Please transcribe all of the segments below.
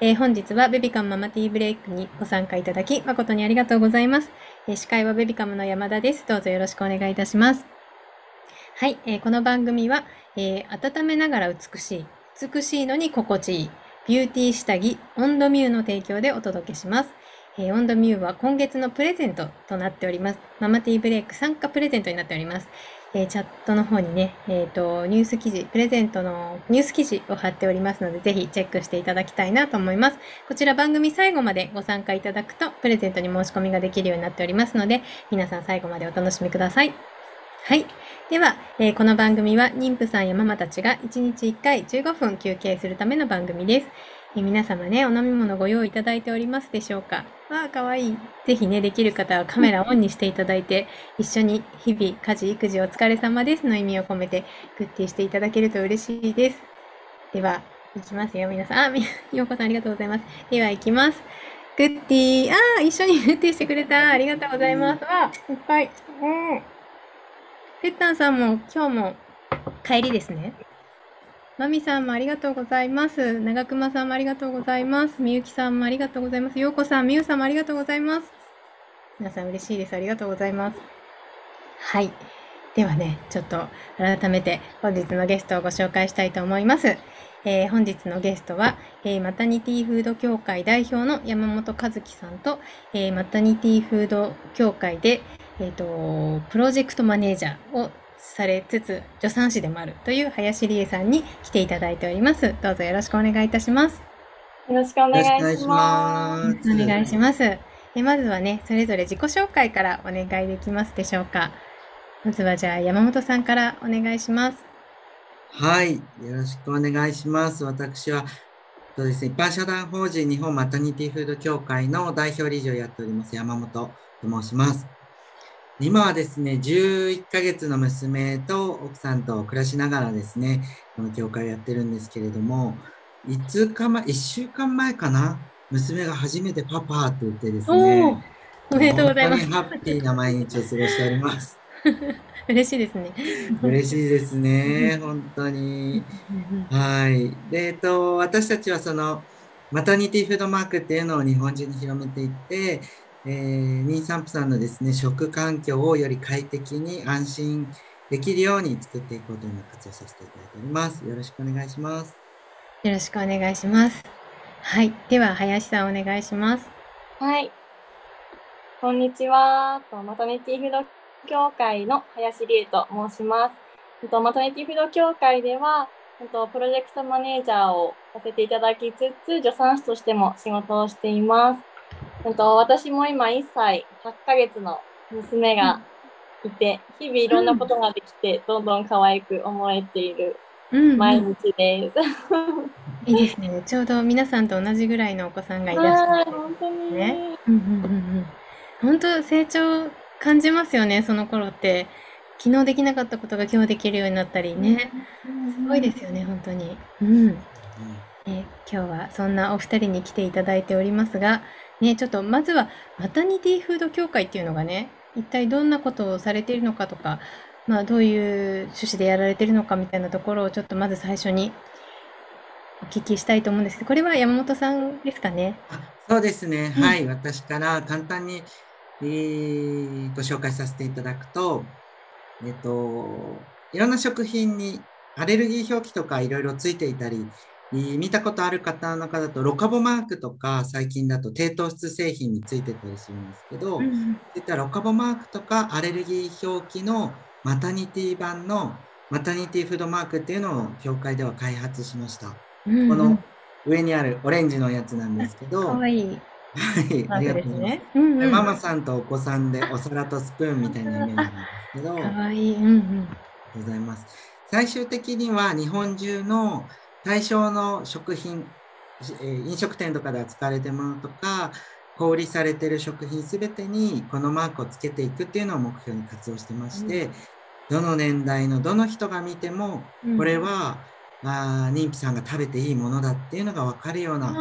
えー、本日はベビカムママティーブレイクにご参加いただき誠にありがとうございます。えー、司会はベビカムの山田です。どうぞよろしくお願いいたします。はい、えー、この番組は、え温めながら美しい、美しいのに心地いい、ビューティー下着、オンドミューの提供でお届けします。えー、オンドミューは今月のプレゼントとなっております。ママティーブレイク参加プレゼントになっております。えー、チャットの方にね、えっ、ー、と、ニュース記事、プレゼントのニュース記事を貼っておりますので、ぜひチェックしていただきたいなと思います。こちら番組最後までご参加いただくと、プレゼントに申し込みができるようになっておりますので、皆さん最後までお楽しみください。はい。では、えー、この番組は妊婦さんやママたちが1日1回15分休憩するための番組です。え、皆様ね、お飲み物ご用意いただいておりますでしょうか？わあ、かわいい。ぜひね、できる方はカメラオンにしていただいて、一緒に日々、家事、育児お疲れ様ですの意味を込めて、グッティしていただけると嬉しいです。では、いきますよ、皆さん。あ、ようこさんありがとうございます。では、いきます。グッティー。ああ、一緒にグッティしてくれた。ありがとうございます。わあ、いっぱい。うん。てったんさんも今日も帰りですね。まみさんもありがとうございます。長熊さんもありがとうございます。みゆきさんもありがとうございます。ようこさん、みゆさんもありがとうございます。皆さん嬉しいです。ありがとうございます。はい。ではね、ちょっと改めて本日のゲストをご紹介したいと思います。えー、本日のゲストは、えー、マタニティフード協会代表の山本和樹さんと、えー、マタニティフード協会で、えーとプロジェクトマネージャーをされつつ、助産師でもあるという林理恵さんに来ていただいております。どうぞよろしくお願いいたします。よろしくお願いします。お願いします。えまずはね、それぞれ自己紹介からお願いできますでしょうか。まずはじゃあ山本さんからお願いします。はい、よろしくお願いします。私は、そうですね、一般社団法人日本マタニティフード協会の代表理事をやっております山本と申します。今はですね、11ヶ月の娘と奥さんと暮らしながらですね、この教会をやってるんですけれども、5日前、1週間前かな、娘が初めてパパって言ってですね、おめでとうございます。ハッピーな毎日を過ごしております。嬉しいですね。嬉しいですね、本当に。はい。で、えっと、私たちはその、マタニティフードマークっていうのを日本中に広めていって、えー、妊産婦さんのですね、食環境をより快適に安心できるように作っていこうという活動させていただいております。よろしくお願いします。よろしくお願いします。はい。では、林さんお願いします。はい。こんにちは。マタニティフード協会の林理恵と申します。マタニティフード協会では、プロジェクトマネージャーをさせていただきつつ、助産師としても仕事をしています。と私も今1歳8ヶ月の娘がいて、日々いろんなことができて、どんどん可愛く思えている毎日です。いいですね。ちょうど皆さんと同じぐらいのお子さんがいらっしゃる、本当にね。本当成長感じますよね、その頃って。昨日できなかったことが今日できるようになったりね。すごいですよね、本当に。うん。え今日はそんなお二人に来ていただいておりますが、ね、ちょっとまずはマタニティフード協会っていうのがね、一体どんなことをされているのかとか、まあ、どういう趣旨でやられてるのかみたいなところをちょっとまず最初にお聞きしたいと思うんですけど、これは山本さんですかね？そうですね、うん、はい、私から簡単に、えー、ご紹介させていただくと、えっ、と、いろんな食品にアレルギー表記とかいろいろついていたり見たことある方の方だと、ロカボマークとか、最近だと低糖質製品についてたりするんですけど、うん、そういったロカボマークとかアレルギー表記のマタニティ版のマタニティフードマークっていうのを協会では開発しました。うん、この上にあるオレンジのやつなんですけど、かわいい。はい、ありがとうございます。ねうんうん、ママさんとお子さんでお皿とスプーンみたいなイメージなんですけど、かわいい。うんうん。ございます。最終的には日本中の対象の食品、飲食店とかで扱われているものとか、小売されている食品すべてにこのマークをつけていくっていうのを目標に活動してまして、うん、どの年代のどの人が見ても、これは、うん、あ妊婦さんが食べていいものだっていうのが分かるような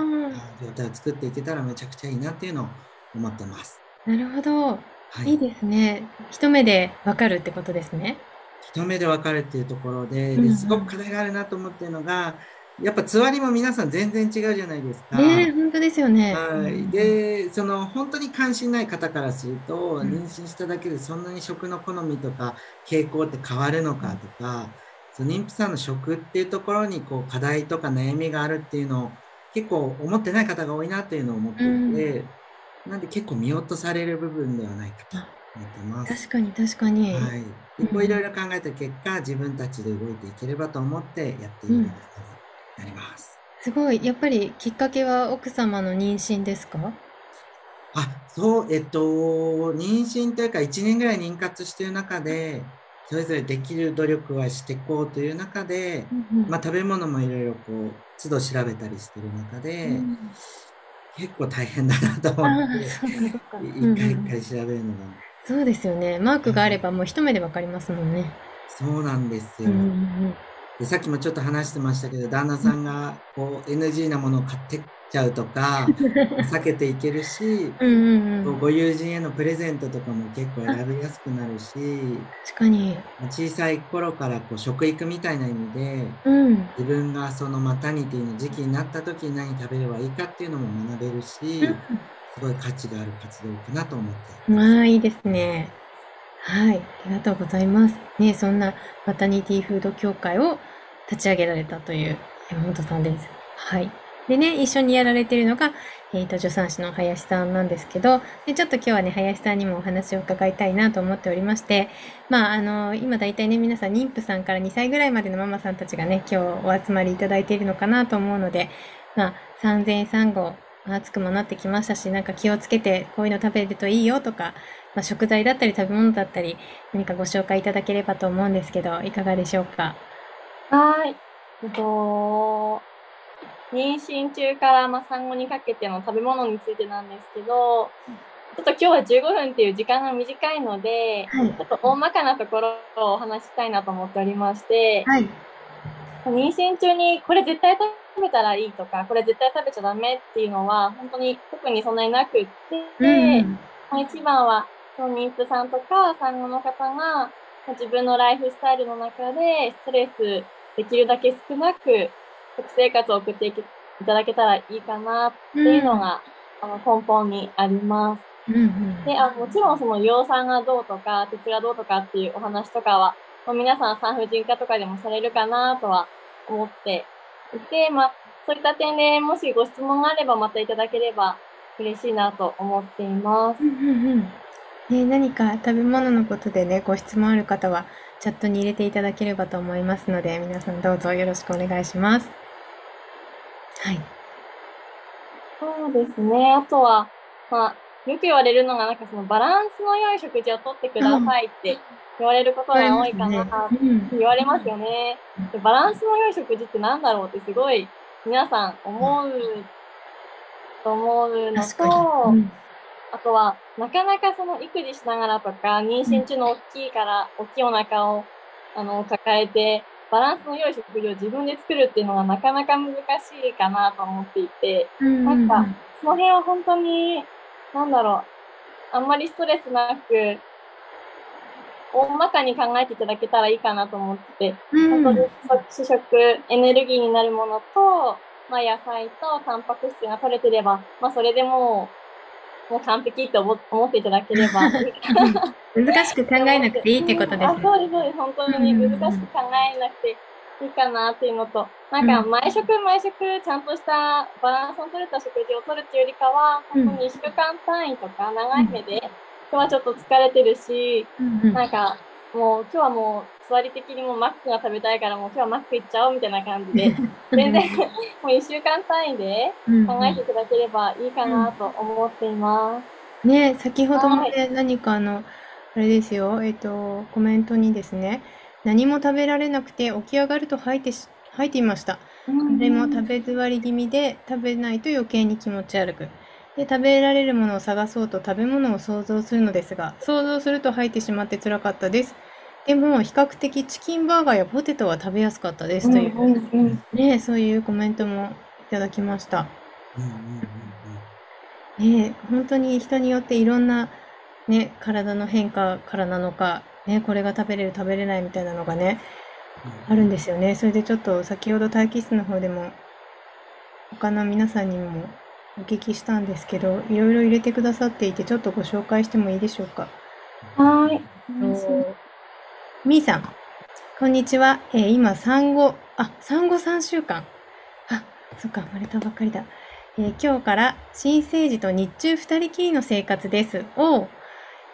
状態を作っていけたらめちゃくちゃいいなっていうのを思ってます。なるほど。はい、いいですね。一目で分かるってことですね。一目で分かるっていうところでですごく課題があるなと思っているのが、やっぱつわりも皆さん全然違うじゃないですか。ねえ、本当ですよね。はい、でその本当に関心ない方からすると、うん。妊娠しただけでそんなに食の好みとか傾向って変わるのかとか、その妊婦さんの食っていうところにこう課題とか悩みがあるっていうのを結構思ってない方が多いなっていうのを思っていて、なんで結構見落とされる部分ではないかと思ってます。確かに確かに。はい、でこういろいろ考えた結果、自分たちで動いていければと思ってやっているようになります。すごい。やっぱりきっかけは奥様の妊娠ですか？あ、そう、えっと、妊娠というか1年ぐらい妊活している中で、それぞれできる努力はしていこうという中で、まあ、食べ物もいろいろこう、都度調べたりしてる中で、うん結構大変だなと思って、一回一回調べるのが。そうですよね。マークがあればもう一目でわかりますもんね。そうなんですよ。うんうんでさっきもちょっと話してましたけど、旦那さんがこう NG なものを買ってっちゃうとか、避けていけるし、うんご友人へのプレゼントとかも結構選びやすくなるし、確かに。小さい頃からこう食育みたいな意味で、うん。自分がそのマタニティの時期になった時に何食べればいいかっていうのも学べるし、すごい価値がある活動かなと思って。まあ、いいですね。はい。ありがとうございます。ね、そんなマタニティフード協会を立ち上げられたという山本さんです。はい。でね、一緒にやられているのが、えっ、と、助産師の林さんなんですけど、で、ちょっと今日はね、林さんにもお話を伺いたいなと思っておりまして、まあ、あの、今大体ね、皆さん妊婦さんから2歳ぐらいまでのママさんたちがね、今日お集まりいただいているのかなと思うので、まあ、産前産後、暑くもなってきましたし、なんか気をつけてこういうの食べるといいよとか、まあ、食材だったり食べ物だったり、何かご紹介いただければと思うんですけど、いかがでしょうか？はい。えっと、妊娠中からまあ産後にかけての食べ物についてなんですけど、ちょっと今日は15分っていう時間が短いので、はいちょっと大まかなところをお話ししたいなと思っておりまして、はい。妊娠中にこれ絶対食べたらいいとか、これ絶対食べちゃダメっていうのは、本当に特にそんなになくって、うん。まあ一番は、その妊婦さんとか産後の方が、まあ自分のライフスタイルの中で、ストレスできるだけ少なく、食生活を送っていただけたらいいかなっていうのが、あの根本にあります。うんうん。で、あもちろんその葉酸がどうとか、鉄がどうとかっていうお話とかは、まあ、皆さん産婦人科とかでもされるかなとは思っていて、まあ、そういった点でもしご質問があればまたいただければ嬉しいなと思っていますう。んうんうん。ね、何か食べ物のことでね、ご質問ある方は、チャットに入れていただければと思いますので、皆さんどうぞよろしくお願いします。はい。そうですね。あとは、まあ、よく言われるのが、なんかそのバランスの良い食事をとってくださいって言われることが多いかなってうん。言われますよね。でバランスの良い食事ってなんだろうってすごい皆さん思うと思うのと、に。うんあとは、なかなかその育児しながらとか、妊娠中の大きいから、大きいお腹をあの抱えて、バランスの良い食事を自分で作るっていうのがなかなか難しいかなと思っていて、うんなんか、その辺は本当に、なんだろう、あんまりストレスなく、大まかに考えていただけたらいいかなと思ってて、うん。本当に主食、エネルギーになるものと、まあ、野菜とタンパク質が取れてれば、まあ、それでもう、もう完璧って思思っていただければ。難しく考えなくていいってことですあ、ね。そうです、そうです。本当に難しく考えなくていいかなっていうのと、なんか毎食毎食ちゃんとしたバランスの取れた食事をとるっていうよりかは、うん。本当に1週間単位とか長い目で、今日はちょっと疲れてるし、なんかもう今日はもう座り的にもうマックが食べたいからもう今日はマック行っちゃおうみたいな感じで、全然もう1週間単位でうん考えていただければいいかなと思っています。ね先ほどまはで何かあの、あれですよ、えっと、コメントにですね、何も食べられなくて起き上がると吐いてし、吐いていました。でも食べ座り気味で食べないと余計に気持ち悪く。で、食べられるものを探そうと食べ物を想像するのですが、想像すると吐いてしまって辛かったです。でも、比較的チキンバーガーやポテトは食べやすかったですという、うんうんうんね、そういうコメントもいただきました。うんうんうんうんね、本当に人によっていろんな、ね、体の変化からなのか、ね、これが食べれる食べれないみたいなのがね、あるんですよね。それでちょっと先ほど待機室の方でも他の皆さんにもお聞きしたんですけど、いろいろ入れてくださっていて、ちょっとご紹介してもいいでしょうか？はい。みーさん、こんにちは。えー今、産後、あ、産後3週間。あ、そっか、生まれたばっかりだ。えー今日から新生児と日中2人きりの生活です。おう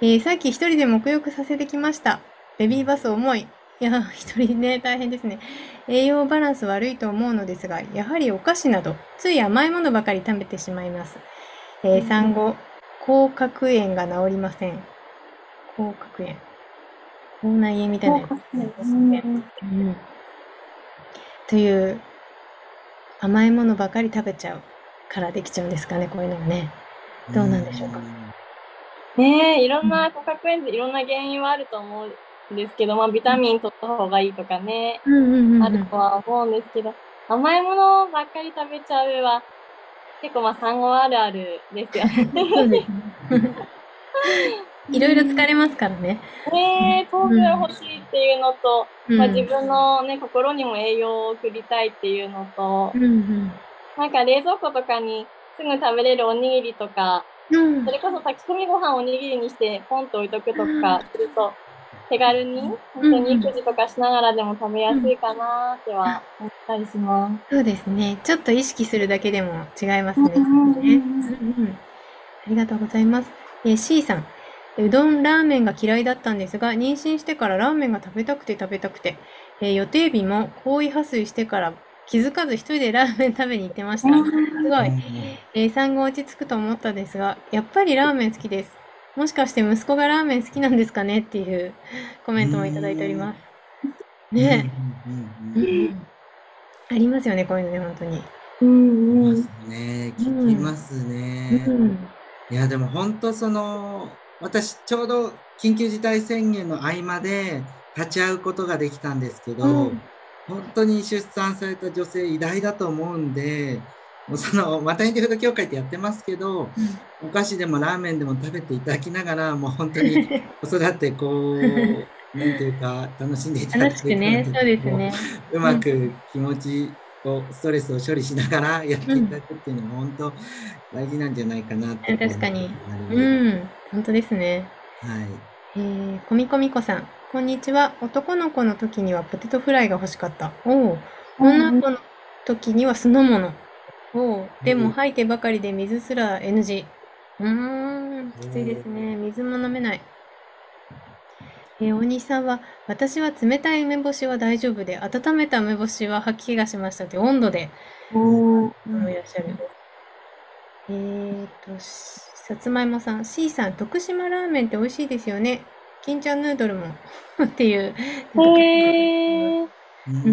えーさっき一人で沐浴させてきました。ベビーバス重い。いや、一人ね、大変ですね。栄養バランス悪いと思うのですが、やはりお菓子など、つい甘いものばかり食べてしまいます。えー産後、口角炎が治りません。口角炎。口内炎みたいなやつですね。うんという甘いものばかり食べちゃうからできちゃうんですかね、こういうのがね。どうなんでしょうかねえ、いろんな骨格炎でいろんな原因はあると思うんですけど、まあ、ビタミン取った方がいいとかね、うんうんうんうん。あるとは思うんですけど、甘いものばっかり食べちゃうは、結構まあ産後あるあるですよ。ね。いろいろ疲れますからね。ねえ、糖分欲しいっていうのと、うん。まあ、自分のね、心にも栄養を送りたいっていうのとう、ん。なんか冷蔵庫とかにすぐ食べれるおにぎりとか、うん。うんそれこそ炊き込みご飯をおにぎりにしてポンと置いとくとかすると、手軽に、本当に育児とかしながらでも食べやすいかなっては思ったりします。そうですね。ちょっと意識するだけでも違いますねうんうんありがとうございます。えー C さん。うどん、ラーメンが嫌いだったんですが、妊娠してからラーメンが食べたくて食べたくて、えー予定日も行為破水してから気づかず一人でラーメン食べに行ってました。すごい。えー産後落ち着くと思ったんですが、やっぱりラーメン好きです。もしかして息子がラーメン好きなんですかねっていうコメントもいただいております。ねうんうんうんえ、うんありますよね、こういうのね、本当に。うんうすね。聞きますね。うんいや、でも本当その、私ちょうど緊急事態宣言の合間で立ち会うことができたんですけど、うん本当に出産された女性偉大だと思うんで、もうその、マタニティフード協会ってやってますけど、お菓子でもラーメンでも食べていただきながら、もう本当に子育てこう、なんていうか、楽しんでいただ楽しくね、そうですね。うまく気持ちを、ストレスを処理しながら やっていただくっていうのも本当大事なんじゃないかなって確かに。うん、本当ですね。はい。えー、こみこみこさん、こんにちは。男の子の時にはポテトフライが欲しかった。おお。女の子の時には酢の物。おお。でうんも吐いてばかりで水すら NG。うーん、きついですね。水も飲めない。えー大西さんは、私は冷たい梅干しは大丈夫で、温めた梅干しは吐き気がしましたって、温度でうんいらっしゃる。えーと、しさつまいもさん、C さん、徳島ラーメンって美味しいですよね。金ちゃんヌードルも っていう。へーうんうん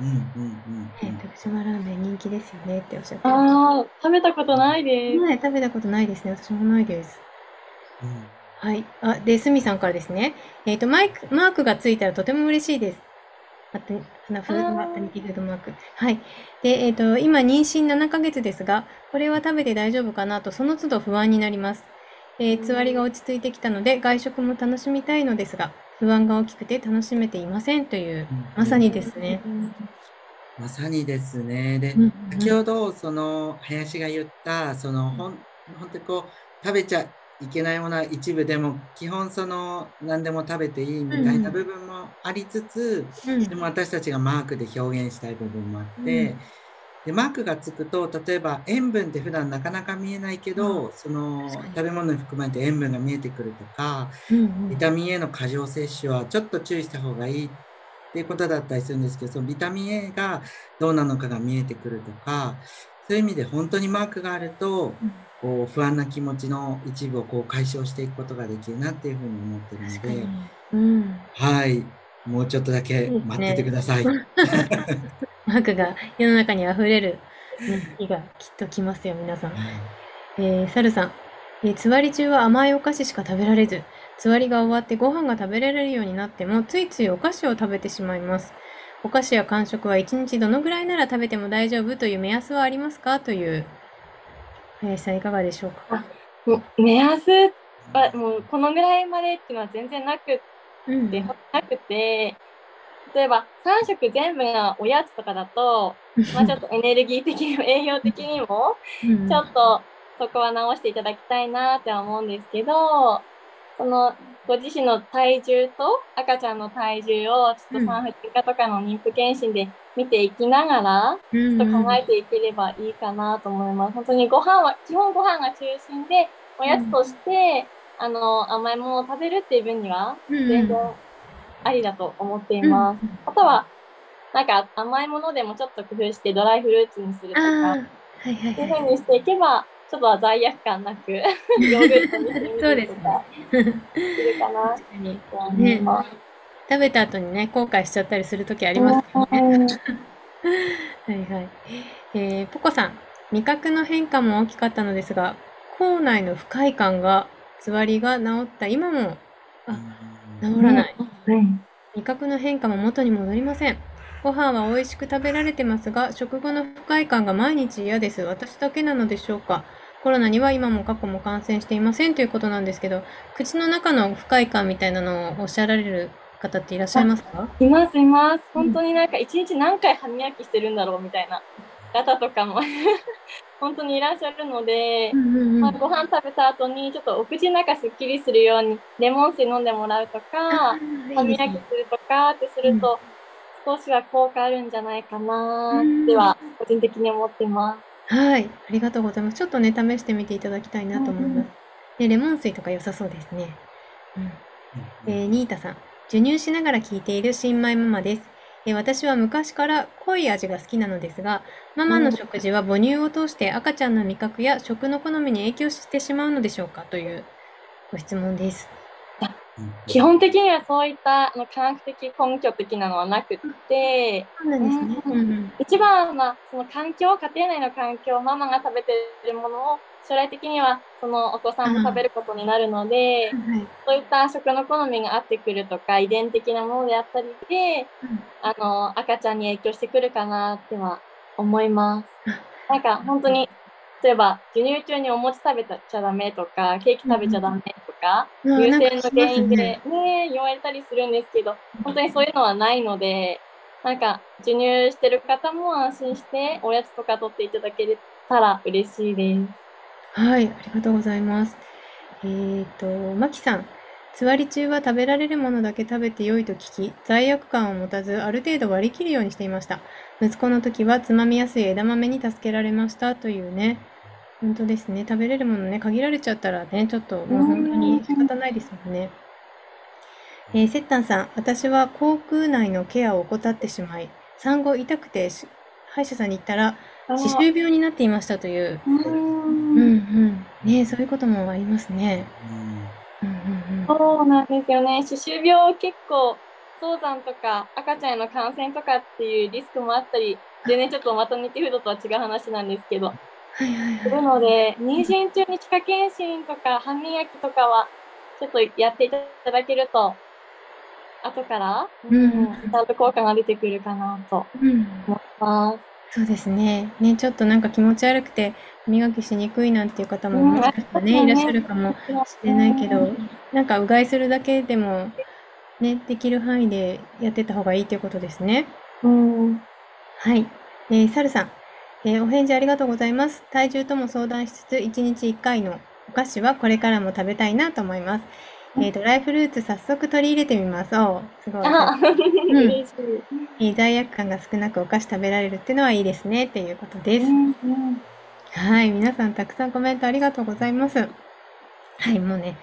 うんうんうんね徳島ラーメン人気ですよねっておっしゃってましああ、食べたことないでた。す。ね、食べたことないですね。私もないです。うんはい。あ、で、すみさんからですね。えっ、と、マイク、マークがついたらとても嬉しいです。あと、あの、フードマあーーク、フードマーク。はい。で、えっ、と、今、妊娠7ヶ月ですが、これは食べて大丈夫かなと、その都度不安になります。えー、つわりが落ち着いてきたので、外食も楽しみたいのですが、不安が大きくて楽しめていませんという、まさにですね。まさにですね。で、うん先ほど、その、林が言った、その、ほん、本当にこう、食べちゃいけないものは一部でも、基本その、何でも食べていいみたいな部分もありつつ、うん。でも私たちがマークで表現したい部分もあって、うんでマークがつくと例えば塩分って普段なかなか見えないけど、うその食べ物に含まれて塩分が見えてくるとかうんうんビタミン A の過剰摂取はちょっと注意した方がいいっていうことだったりするんですけどそのビタミン A がどうなのかが見えてくるとかそういう意味で本当にマークがあるとうんこう不安な気持ちの一部をこう解消していくことができるなっていうふうに思ってるので。うん。はい。もうちょっとだけ待っててください。マ ークが世の中に溢れる、ね、日がきっと来ますよ、皆さん。えー、サルさん、えーつわり中は甘いお菓子しか食べられず、つわりが終わってご飯が食べられるようになっても、ついついお菓子を食べてしまいます。お菓子や間食は1日どのぐらいなら食べても大丈夫という目安はありますか？という、林さんいかがでしょうか？目安はもうこのぐらいまでっていうのは全然なくうんて、なくて、例えば3食全部がおやつとかだと、まあ、ちょっとエネルギー的にも栄養的にもうん。ちょっとそこは直していただきたいなっては思うんですけど、そのご自身の体重と赤ちゃんの体重をちょっと産婦人科とかの妊婦検診で見ていきながら、うんちょっと考えていければいいかなと思います。本当にご飯は、基本ご飯が中心で、おやつとして、あの、甘いものを食べるっていう分には、うん。全然ありだと思っています。あとは、なんか甘いものでもちょっと工夫してドライフルーツにするとか、はいはいそういうはい。風にしていけば、ちょっとは罪悪感なく、ヨーグルトにしてみそうですねるとか、するかな確かにと思います。食べた後にね、後悔しちゃったりするときありますからね。はいはい。えー、ポコさん、味覚の変化も大きかったのですが、口内の不快感が、つわりが治った今もあ治らない。うん味覚の変化も元に戻りません。ご飯は美味しく食べられてますが、食後の不快感が毎日嫌です。私だけなのでしょうか。コロナには今も過去も感染していませんということなんですけど、口の中の不快感みたいなのをおっしゃられる方っていらっしゃいますか？います、います。本当になんか一日何回歯磨きしてるんだろうみたいな方とかも本当にいらっしゃるので、うんうんうんまあ、ご飯食べた後にちょっとお口の中すっきりするようにレモン水飲んでもらうとか、あ歯磨きするとかってすると、少しは効果あるんじゃないかなうんっては個人的に思ってます。はい、ありがとうございます。ちょっとね、試してみていただきたいなと思いうんうんます。で、レモン水とか良さそうですね。うん。えー、ニータさん、授乳しながら聞いている新米ママです。えー私は昔から濃い味が好きなのですが、ママの食事は母乳を通して赤ちゃんの味覚や食の好みに影響してしまうのでしょうか？というご質問です。基本的にはそういったあの科学的根拠的なのはなくって、そうなんですね。ううんんうん。一番はその環境、家庭内の環境、ママが食べてるものを将来的にはそのお子さんも食べることになるので、はい。そういった食の好みが合ってくるとか、遺伝的なものであったりで、うんあの、赤ちゃんに影響してくるかなっては思います。なんか本当に、例えば授乳中にお餅食べちゃダメとか、ケーキ食べちゃダメとか、うんの原因でねね言われたりするんですけど、本当にそういうのはないので、なんか授乳してる方も安心しておやつとか取っていただけたら嬉しいです。はい、ありがとうございます。えーと、マキさん、つわり中は食べられるものだけ食べて良いと聞き、罪悪感を持たず、ある程度割り切るようにしていました。息子の時はつまみやすい枝豆に助けられましたというね。本当ですね。食べれるものね、限られちゃったらね、ちょっともう本当に仕方ないですもんね。えー、セッタンさん、私は口腔内のケアを怠ってしまい、産後痛くてし歯医者さんに行ったら、歯周病になっていましたという。うんうんん。ねそういうこともありますね。うんうんうん。そうなんですよね。歯周病結構早産とか赤ちゃんへの感染とかっていうリスクもあったり、でね、ちょっとマタニティフードとは違う話なんですけど、はいはいするはい。ので、妊娠中に歯科検診とか歯磨きとかは、ちょっとやっていただけると、後から、うんちゃんと効果が出てくるかなとうん。思います。そうですね。ね、ちょっとなんか気持ち悪くて、歯磨きしにくいなんていう方もうんもしかしたらね、いらっしゃるかもしれないけど、なんかうがいするだけでも、ね、できる範囲でやってた方がいいということですね。うん。はい。えー、サルさん、えーお返事ありがとうございます。体重とも相談しつつ、1日1回のお菓子はこれからも食べたいなと思います。えードライフルーツ早速取り入れてみます。おーすごい。い。えー罪悪感が少なくお菓子食べられるっていうのはいいですね、っていうことです。うんうんはい。皆さんたくさんコメントありがとうございます。はい。もうね、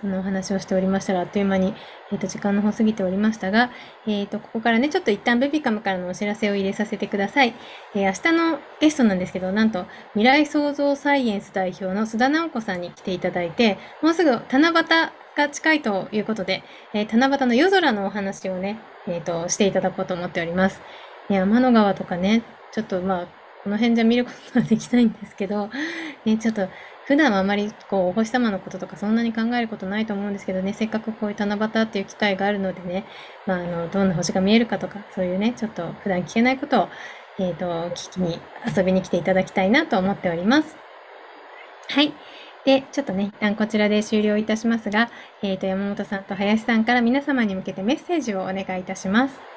そのお話をしておりましたら、あっという間に、えっ、と、時間の方過ぎておりましたが、えっ、と、ここからね、ちょっと一旦ベビカムからのお知らせを入れさせてください。えー明日のゲストなんですけど、なんと、未来創造サイエンス代表の須田直子さんに来ていただいて、もうすぐ七夕が近いということで、えー七夕の夜空のお話をね、えっ、と、していただこうと思っております。ね、天の川とかね、ちょっとまあ、この辺じゃ見ることはできないんですけど、ね、ちょっと普段はあまりこうお星様のこととかそんなに考えることないと思うんですけどね、せっかくこういう七夕っていう機会があるのでね、まあ、あの、どんな星が見えるかとか、そういうね、ちょっと普段聞けないことを、えっ、と、聞きに、遊びに来ていただきたいなと思っております。はい。で、ちょっとね、一旦こちらで終了いたしますが、えっ、と、山本さんと林さんから皆様に向けてメッセージをお願いいたします。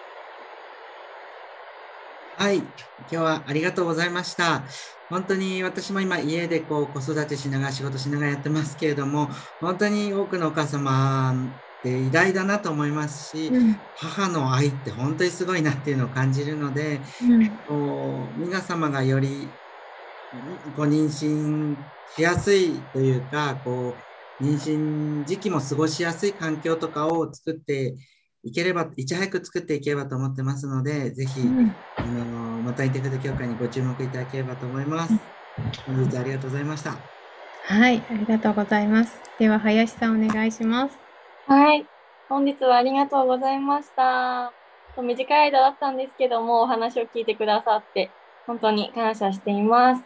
はい、今日はありがとうございました。本当に私も今家でこう子育てしながら仕事しながらやってますけれども、本当に多くのお母様って偉大だなと思いますし、うん、母の愛って本当にすごいなっていうのを感じるので、うん、皆様がよりご妊娠しやすいというか、こう妊娠時期も過ごしやすい環境とかを作っていければ、いち早く作っていければと思ってますので、ぜひ、うん、あのまたインテグ協会にご注目いただければと思います。本日ありがとうございました。はい、ありがとうございます。では、林さんお願いします。はい、本日はありがとうございました。短い間だったんですけども、お話を聞いてくださって、本当に感謝しています。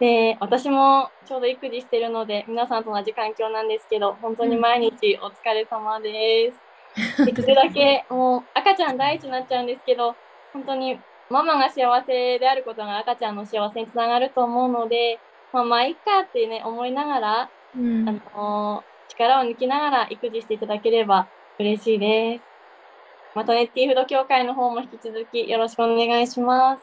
で、私もちょうど育児してるので、皆さんと同じ環境なんですけど、本当に毎日お疲れ様です。できるだけもう赤ちゃん第一になっちゃうんですけど、本当にママが幸せであることが赤ちゃんの幸せにつながると思うので、まあ、まあ、いっかってね、思いながら、うん、あの力を抜きながら育児していただければ嬉しいです。またネッティフード協会の方も引き続きよろしくお願いします。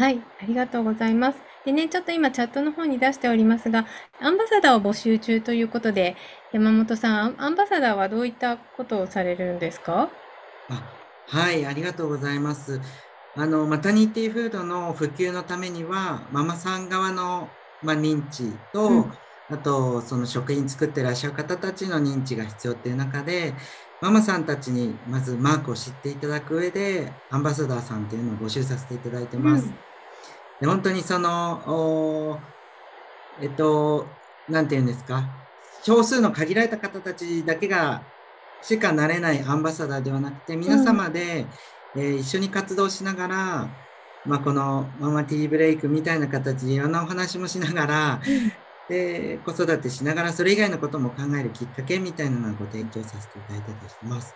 はい、ありがとうございます。でね、ちょっと今チャットの方に出しておりますが、アンバサダーを募集中ということで、山本さん、アンバサダーはどういったことをされるんですか？あはい、ありがとうございます。あの、マタニティフードの普及のためには、ママさん側の、まあ、認知と、うん、あと、その食品作ってらっしゃる方たちの認知が必要っていう中で、ママさんたちにまずマークを知っていただく上で、アンバサダーさんっていうのを募集させていただいてます。うんで本当にその、えっと、なんて言うんですか、少数の限られた方たちだけがしかなれないアンバサダーではなくて、皆様で、うん、えー、一緒に活動しながら、まあ、このママティーブレイクみたいな形でいろんなお話もしながら、で子育てしながらそれ以外のことも考えるきっかけみたいなのをご提供させていただいたりします。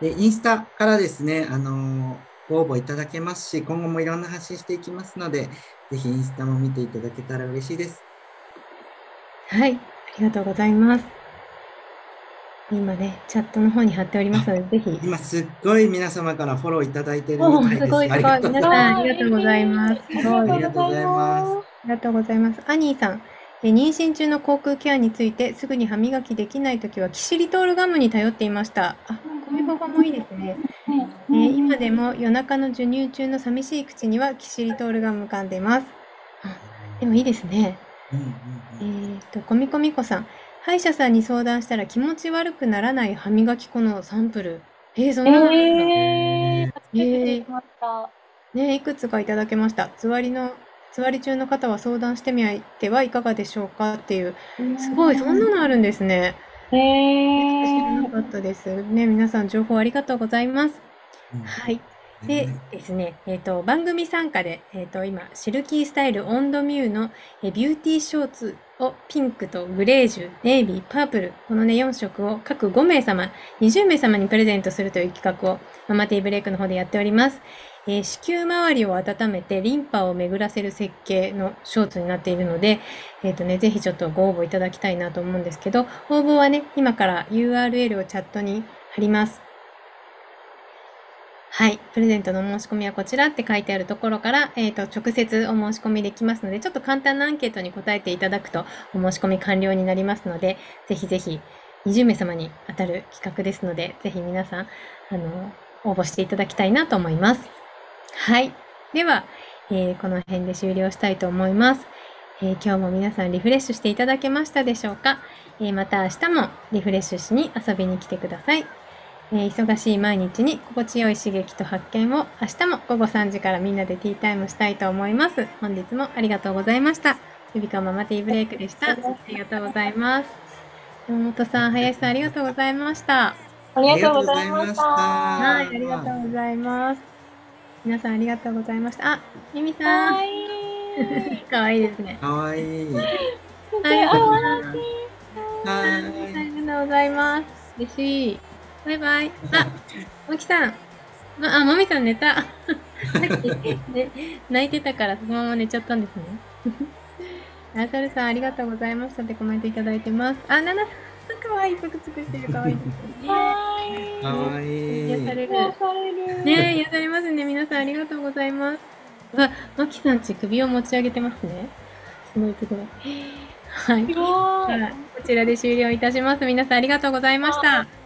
でインスタからですね、あのご応募いただけますし、今後もいろんな発信していきますので、ぜひインスタも見ていただけたら嬉しいです。はい、ありがとうございます。今ね、チャットの方に貼っておりますので、ぜひ。今すっごい皆様からフォローいただいてるみたいです。すごいすごい。皆さんありがとうございます。ありがとうございます。ありがとうございます。アニーさん。妊娠中の口腔ケアについてすぐに歯磨きできないときはキシリトールガムに頼っていました。あ、こういう方もいいですね。えー、今でも夜中の授乳中の寂しい口にはキシリトールが向かんでます。でもいいですね。えっ、と、コミコミコさん。歯医者さんに相談したら気持ち悪くならない歯磨き粉のサンプル。えー、そんなのえー、ね、いくつかいただけました。つわりの、つわり中の方は相談してみてはいかがでしょうかっていう。すごい、そんなのあるんですね。知らなかったです。ね、皆さん情報ありがとうございます。はい。でですね、えっ、ー、と、番組参加で、えっ、ー、と、今、シルキースタイルオンドミューの、えビューティーショーツをピンクとグレージュ、ネイビー、パープル、このね、4色を各5名様、20名様にプレゼントするという企画をママティーブレイクの方でやっております。えー、子宮周りを温めてリンパを巡らせる設計のショーツになっているので、えっ、ー、とね、ぜひちょっとご応募いただきたいなと思うんですけど、応募はね、今から URL をチャットに貼ります。はい。プレゼントの申し込みはこちらって書いてあるところから、えっ、ー、と、直接お申し込みできますので、ちょっと簡単なアンケートに答えていただくと、お申し込み完了になりますので、ぜひぜひ、20名様に当たる企画ですので、ぜひ皆さん、あの、応募していただきたいなと思います。はい。では、えー、この辺で終了したいと思います。えー、今日も皆さんリフレッシュしていただけましたでしょうか、えー、また明日もリフレッシュしに遊びに来てください。えー、忙しい毎日に心地よい刺激と発見を明日も午後3時からみんなでティータイムしたいと思います。本日もありがとうございました。ゆびかママティーブレイクでした。ありがとうございます。山本さん、林さん、ありがとうございました。ありがとうございました。はい、ありがとうございます。皆さん、ありがとうございました。あ、ゆみさん。かわいい。かわいいですね。かわいい。はい、ありがとうございます。嬉しい。バイバイ。あ、もきさん。あ、もみさん寝た。さっき、ね、泣いてたからそのまま寝ちゃったんですね。あさるさん、ありがとうございましたってコメントいただいてます。あ、ななさん、かわいい。ぷくぷくしてるかわいいです。はい。かわいい。癒される。癒される。ね癒されますね。皆さんありがとうございます。わ、マキさんち首を持ち上げてますね。すごい。すごい。はいこちらで終了いたします。皆さんありがとうございました。